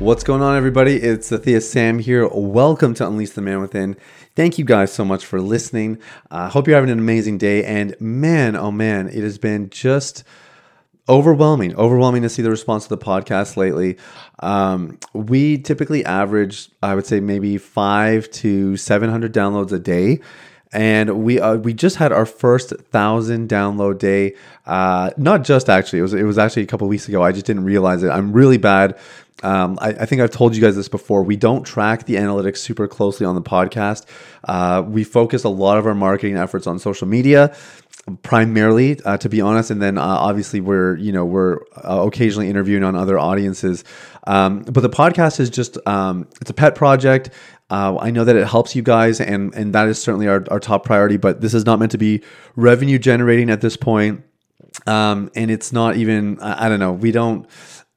What's going on, everybody? It's Sathya Sam here. Welcome to Unleash the Man Within. Thank you guys so much for listening. I uh, hope you're having an amazing day. And man, oh man, it has been just overwhelming, overwhelming to see the response to the podcast lately. Um, we typically average, I would say, maybe five to 700 downloads a day and we uh, we just had our first thousand download day. Uh, not just actually, it was it was actually a couple weeks ago. I just didn't realize it. I'm really bad. Um, I, I, think I've told you guys this before. We don't track the analytics super closely on the podcast. Uh, we focus a lot of our marketing efforts on social media primarily uh, to be honest and then uh, obviously we're you know we're uh, occasionally interviewing on other audiences um, but the podcast is just um, it's a pet project uh, I know that it helps you guys, and and that is certainly our, our top priority. But this is not meant to be revenue generating at this point, um, and it's not even. I, I don't know. We don't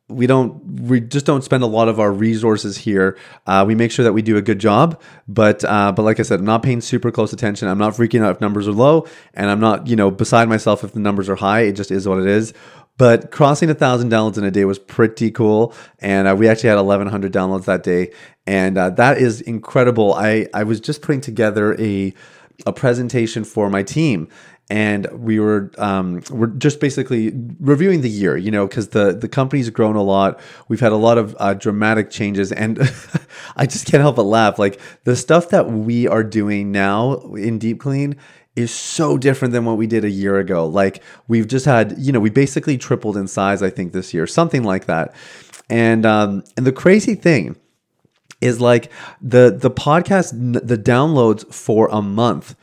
we don't we just don't spend a lot of our resources here uh, we make sure that we do a good job but uh, but like i said i'm not paying super close attention i'm not freaking out if numbers are low and i'm not you know beside myself if the numbers are high it just is what it is but crossing a thousand downloads in a day was pretty cool, and uh, we actually had 1,100 downloads that day, and uh, that is incredible. I I was just putting together a a presentation for my team, and we were um, we're just basically reviewing the year, you know, because the the company's grown a lot. We've had a lot of uh, dramatic changes, and I just can't help but laugh. Like the stuff that we are doing now in Deep Clean is so different than what we did a year ago. Like we've just had, you know, we basically tripled in size, I think, this year, something like that. And um, and the crazy thing is like the the podcast, the downloads for a month.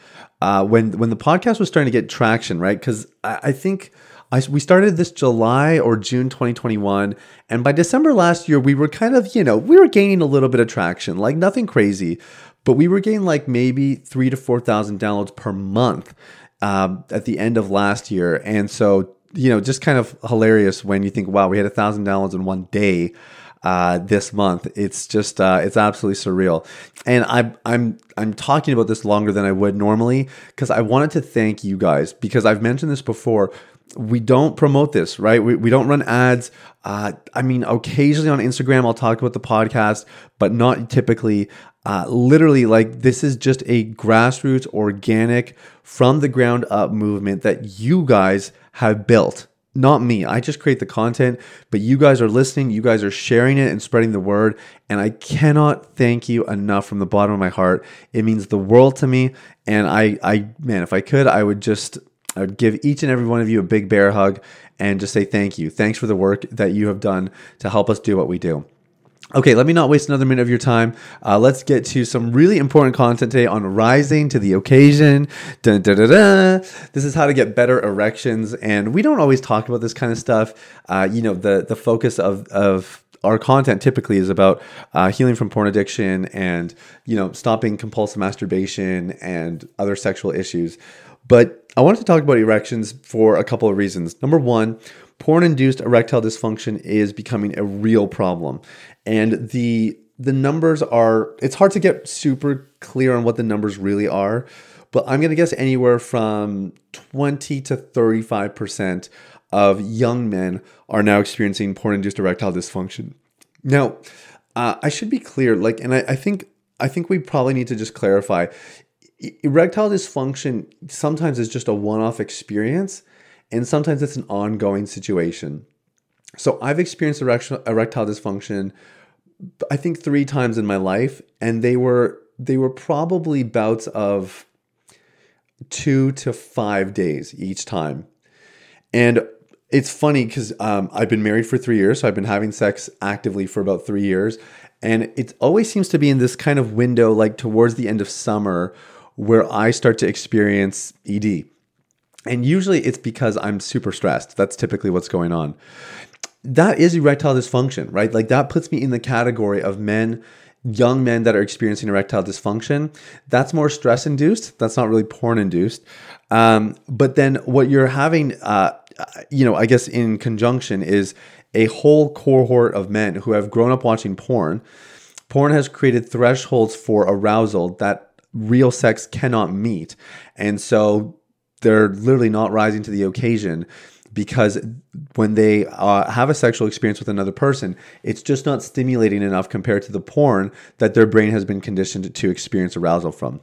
Uh, when when the podcast was starting to get traction, right? Because I, I think. I, we started this July or June 2021. And by December last year, we were kind of, you know, we were gaining a little bit of traction, like nothing crazy but we were getting like maybe three to 4,000 downloads per month um, at the end of last year. And so, you know, just kind of hilarious when you think, wow, we had a thousand downloads in one day. Uh, this month. It's just uh, it's absolutely surreal, and I'm I'm I'm talking about this longer than I would normally because I wanted to thank you guys because I've mentioned this before we don't promote this, right? We, we don't run ads. Uh, I mean, occasionally on Instagram, I'll talk about the podcast, but not typically. Uh, literally, like this is just a grassroots, organic, from the ground up movement that you guys have built. Not me. I just create the content, but you guys are listening. You guys are sharing it and spreading the word. And I cannot thank you enough from the bottom of my heart. It means the world to me. And I, I, man, if I could, I would just I would give each and every one of you a big bear hug and just say thank you. Thanks for the work that you have done to help us do what we do. Okay, let me not waste another minute of your time. Uh, let's get to some really important content today on rising to the occasion. Dun, dun, dun, this is how to get better erections, and we don't always talk about this kind of stuff. Uh, you know, the the focus of of our content typically is about uh, healing from porn addiction and you know stopping compulsive masturbation and other sexual issues. But I wanted to talk about erections for a couple of reasons. Number one, porn induced erectile dysfunction is becoming a real problem. And the the numbers are it's hard to get super clear on what the numbers really are, but I'm going to guess anywhere from 20 to 35% of young men are now experiencing porn induced erectile dysfunction. Now, uh, I should be clear, like, and I, I think I think we probably need to just clarify erectile dysfunction sometimes is just a one-off experience and sometimes it's an ongoing situation so i've experienced erectile, dysfunction i think three times in my life and they were they were probably bouts of two to five days each time and it's funny because um, i've been married for three years so i've been having sex actively for about three years and it always seems to be in this kind of window like towards the end of summer where I start to experience ED. And usually it's because I'm super stressed. That's typically what's going on. That is erectile dysfunction, right? Like that puts me in the category of men, young men that are experiencing erectile dysfunction. That's more stress induced. That's not really porn induced. Um, but then what you're having, uh, you know, I guess in conjunction is a whole cohort of men who have grown up watching porn. Porn has created thresholds for arousal that real sex cannot meet. And so they're literally not rising to the occasion because when they uh, have a sexual experience with another person, it's just not stimulating enough compared to the porn that their brain has been conditioned to experience arousal from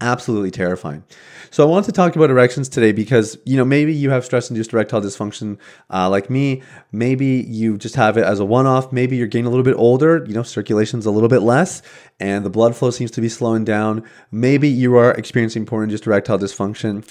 absolutely terrifying. So I want to talk about erections today because you know maybe you have stress-induced erectile dysfunction uh, like me. Maybe you just have it as a one-off. Maybe you're getting a little bit older. You know, circulation's a little bit less, and the blood flow seems to be slowing down. Maybe you are experiencing porn-induced erectile dysfunction.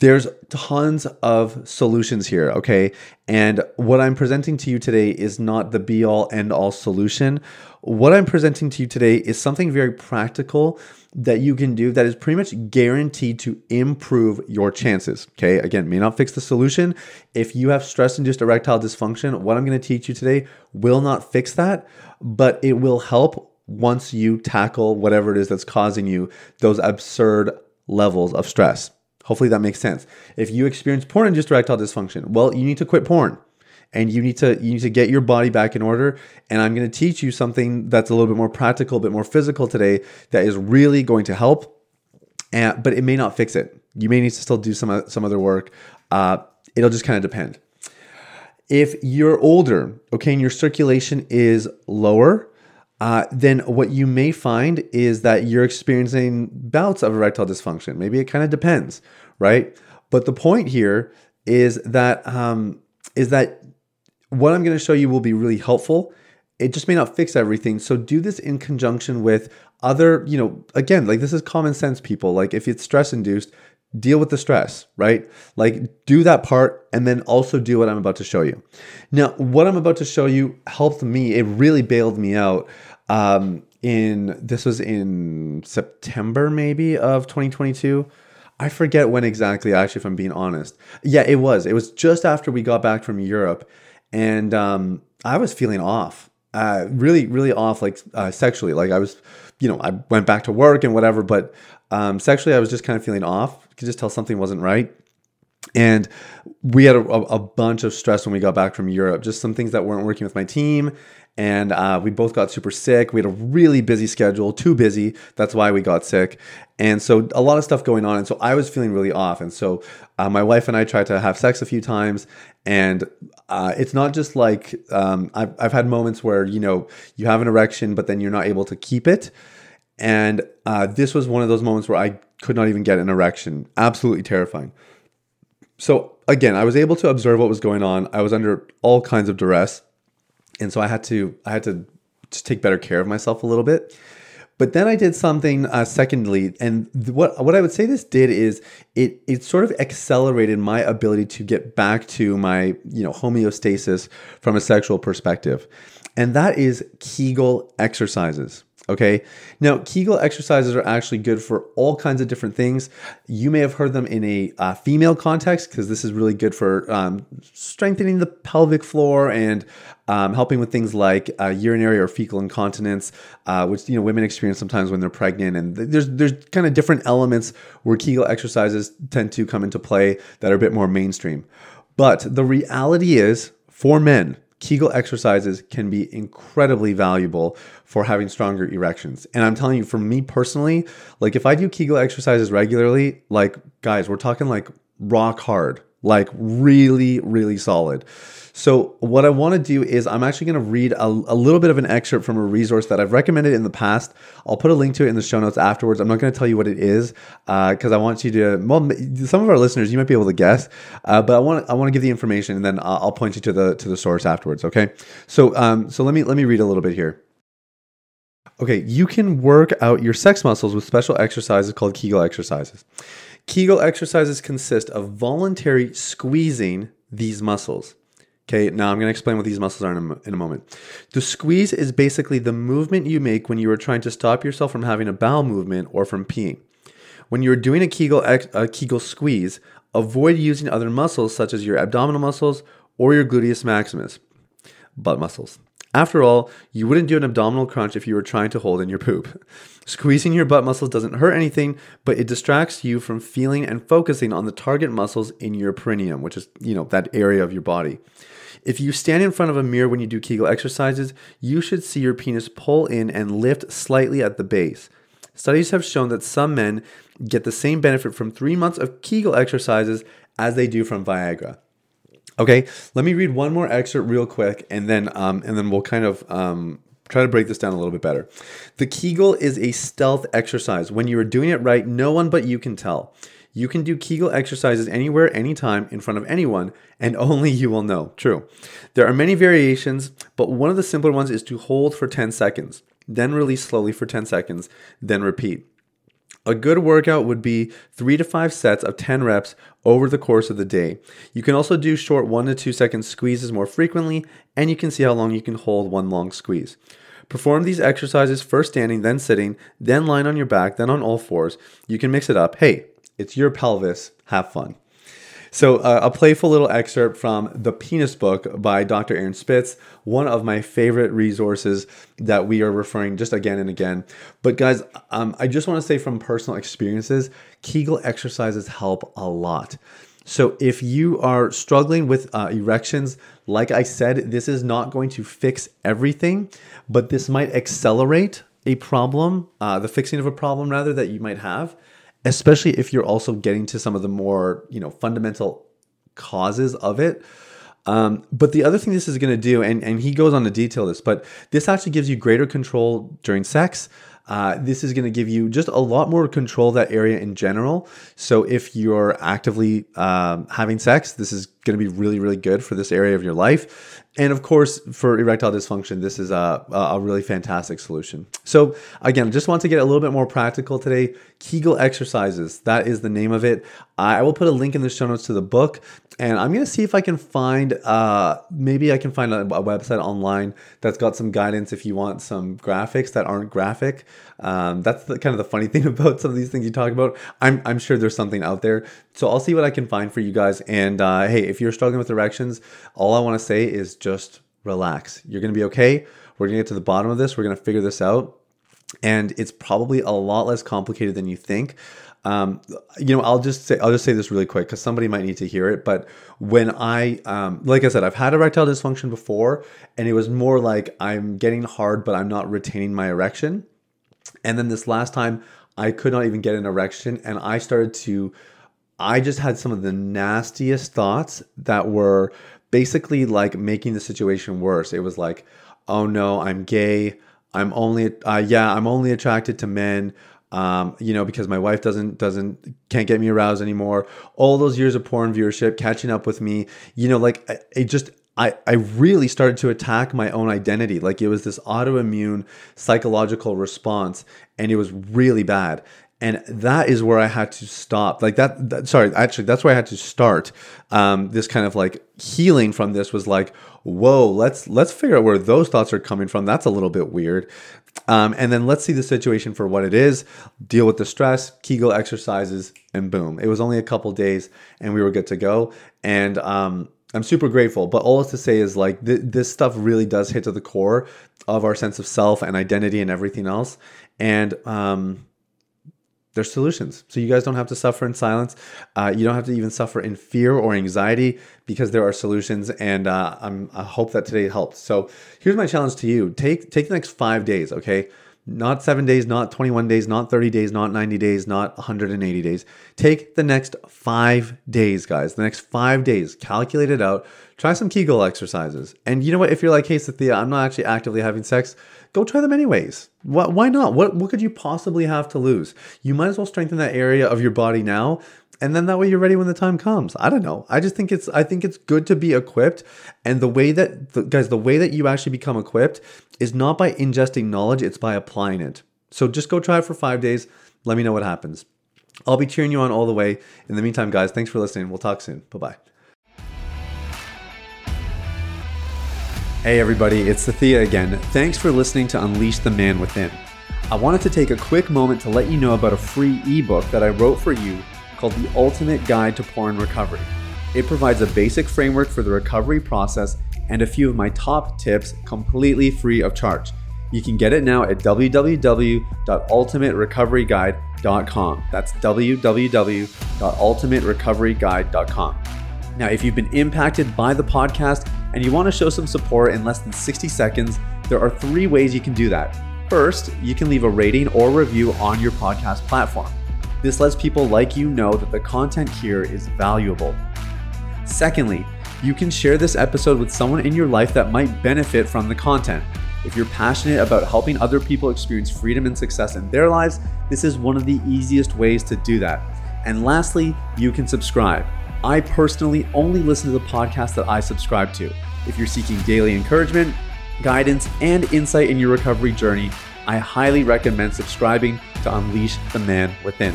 There's tons of solutions here. Okay, and what I'm presenting to you today is not the be-all, end-all solution. What I'm presenting to you today is something very practical that you can do that is pretty much guaranteed to improve your chances. Okay, again, may not fix the solution. If you have stress induced erectile dysfunction, what I'm to teach you today will not fix that, but it will help once you tackle whatever it is that's causing you those absurd levels of stress. Hopefully that makes sense. If you experience porn induced erectile dysfunction, well, you need to quit porn. And you need to you need to get your body back in order. And i'm going to teach you something that's a little bit more practical a bit more physical today that is really going to help. And but it may not fix it. You may need to still do some some other work. Uh, it'll just kind of depend. If you're older okay and your circulation is lower uh, then what you may find is that you're experiencing bouts of erectile dysfunction maybe it kind of depends right but the point here is that um, is that what I'm going to show you will be really helpful. It just may not fix everything. So do this in conjunction with other, you know, again, like this is common sense, people. Like if it's stress induced, deal with the stress, right? Like do that part and then also do what I'm about to show you. Now, what I'm about to show you helped me. It really bailed me out. Um, in this was in September maybe of 2022. I forget when exactly, actually, if I'm being honest. Yeah, it was. It was just after we got back from Europe and um, I was feeling off, uh, really, really off, like uh, sexually. Like I was, you know, I went back to work and whatever, but um, sexually, I was just kind of feeling off. You could just tell something wasn't right. And we had a, a, bunch of stress when we got back from Europe, just some things that weren't working with my team and uh, we both got super sick. We had a really busy schedule, too busy. That's why we got sick. And so a lot of stuff going on. And so I was feeling really off. And so uh, my wife and I tried to have sex a few times. And uh, it's not just like um, I've, I've had moments where, you know, you have an erection, but then you're not able to keep it. And uh, this was one of those moments where I could not even get an erection. Absolutely terrifying. So again, I was able to observe what was going on. I was under all kinds of duress and so I had to I had to just take better care of myself a little bit. But then I did something uh, secondly, and th- what what I would say this did is it it sort of accelerated my ability to get back to my you know homeostasis from a sexual perspective, and that is Kegel exercises. Okay. Now, Kegel exercises are actually good for all kinds of different things. You may have heard them in a uh, female context because this is really good for um, strengthening the pelvic floor and um, helping with things like uh, urinary or fecal incontinence, uh, which you know women experience sometimes when they're pregnant. And there's there's kind of different elements where Kegel exercises tend to come into play that are a bit more mainstream. But the reality is, for men, Kegel exercises can be incredibly valuable for having stronger erections. And I'm telling you, for me personally, like if I do Kegel exercises regularly, like guys, we're talking like rock hard, like really, really solid. So, what I want to do is, I'm actually going to read a, a, little bit of an excerpt from a resource that I've recommended in the past. I'll put a link to it in the show notes afterwards. I'm not going to tell you what it is because uh, I want you to. Well, some of our listeners, you might be able to guess, uh, but I want I want to give the information and then I'll, point you to the to the source afterwards. Okay. So, um, so let me let me read a little bit here. Okay, you can work out your sex muscles with special exercises called Kegel exercises. Kegel exercises consist of voluntary squeezing these muscles. Okay, now I'm going to explain what these muscles are in a, in a, moment. The squeeze is basically the movement you make when you are trying to stop yourself from having a bowel movement or from peeing. When you're doing a Kegel, a Kegel squeeze, avoid using other muscles such as your abdominal muscles or your gluteus maximus. butt muscles. After all, you wouldn't do an abdominal crunch if you were trying to hold in your poop. Squeezing your butt muscles doesn't hurt anything, but it distracts you from feeling and focusing on the target muscles in your perineum, which is, you know, that area of your body. If you stand in front of a mirror when you do Kegel exercises, you should see your penis pull in and lift slightly at the base. Studies have shown that some men get the same benefit from three months of Kegel exercises as they do from Viagra. Okay, let me read one more excerpt real quick, and then um, and then we'll kind of um, try to break this down a little bit better. The Kegel is a stealth exercise. When you are doing it right, no one but you can tell. You can do Kegel exercises anywhere, anytime, in front of anyone, and only you will know. True. There are many variations, but one of the simpler ones is to hold for 10 seconds, then release slowly for 10 seconds, then repeat. A good workout would be three to five sets of 10 reps over the course of the day. You can also do short one to two second squeezes more frequently, and you can see how long you can hold one long squeeze. Perform these exercises first standing, then sitting, then lying on your back, then on all fours. You can mix it up. Hey, it's your pelvis. Have fun. So, uh, a playful little excerpt from The Penis Book by Dr. Aaron Spitz, one of my favorite resources that we are referring just again and again. But, guys, um, I just want to say from personal experiences, Kegel exercises help a lot. So, if you are struggling with uh, erections, like I said, this is not going to fix everything, but this might accelerate a problem, uh, the fixing of a problem rather that you might have especially if you're also getting to some of the more you know fundamental causes of it. Um, but the other thing this is going to do, and, and he goes on to detail this, but this actually gives you greater control during sex. Uh, this is going to give you just a lot more control of that area in general. So if you're actively um, having sex, this is going to be really, really good for this area of your life. And of course, for erectile dysfunction, this is a, a really fantastic solution. So, again, just want to get a little bit more practical today. Kegel exercises, that is the name of it. I will put a link in the show notes to the book, and I'm going to see if I can find, uh, maybe I can find a, a, website online that's got some guidance if you want some graphics that aren't graphic. Um, that's the, kind of the funny thing about some of these things you talk about. I'm, I'm sure there's something out there. So, I'll see what I can find for you guys. And uh, hey, if you're struggling with erections, all I want to say is just relax. You're going to be okay. We're going to get to the bottom of this. We're going to figure this out. And it's probably a lot less complicated than you think. Um, you know, I'll just say I'll just say this really quick because somebody might need to hear it. But when I, um, like I said, I've had erectile dysfunction before, and it was more like I'm getting hard, but I'm not retaining my erection. And then this last time, I could not even get an erection, and I started to I just had some of the nastiest thoughts that were basically like making the situation worse. It was like, oh no, I'm gay. I'm only, uh, yeah, I'm only attracted to men. Um, you know, because my wife doesn't doesn't can't get me aroused anymore. All those years of porn viewership catching up with me, you know, like it just I, I really started to attack my own identity. Like it was this autoimmune psychological response, and it was really bad and that is where I had to stop. Like that, that sorry, actually, that's where I had to start. Um, this kind of like healing from this was like, whoa, let's let's figure out where those thoughts are coming from. That's a little bit weird. Um, and then let's see the situation for what it is. Deal with the stress, Kegel exercises, and boom, it was only a couple days, and we were good to go. And um, I'm super grateful. But all to say is like th- this stuff really does hit to the core of our sense of self and identity and everything else. And um, there's solutions. So you guys don't have to suffer in silence. Uh, you don't have to even suffer in fear or anxiety because there are solutions. And uh, i hope that today helped. So here's my challenge to you: take take the next five days. Okay, not seven days, not 21 days, not 30 days, not 90 days, not 180 days. Take the next five days, guys. The next five days. Calculate it out. Try some Kegel exercises. And you know what? If you're like, hey, Sathya, I'm not actually actively having sex, go try them anyways. Why not? What, what could you possibly have to lose? You might as well strengthen that area of your body now and then that way you're ready when the time comes. I don't know. I just think it's i think it's good to be equipped. And the way that the, guys the way that you actually become equipped is not by ingesting knowledge it's by applying it. So just go try it for five days. Let me know what happens. I'll be cheering you on all the way. In the meantime guys thanks for listening. We'll talk soon. Bye bye Hey everybody, it's thea again. Thanks for listening to Unleash the Man Within. I wanted to take a quick moment to let you know about a free ebook that I wrote for you called The Ultimate Guide to Porn Recovery. It provides a basic framework for the recovery process and a few of my top tips completely free of charge. You can get it now at www.ultimaterecoveryguide.com. That's www.ultimaterecoveryguide.com. Now, if you've been impacted by the podcast and you want to show some support in less than 60 seconds, there are three ways you can do that. First, you can leave a rating or review on your podcast platform. This lets people like you know that the content here is valuable. Secondly, you can share this episode with someone in your life that might benefit from the content. If you're passionate about helping other people experience freedom and success in their lives, this is one of the easiest ways to do that. And lastly, you can subscribe. I personally only listen to the podcast that I subscribe to. If you're seeking daily encouragement, guidance, and insight in your recovery journey, I highly recommend subscribing to Unleash the Man Within.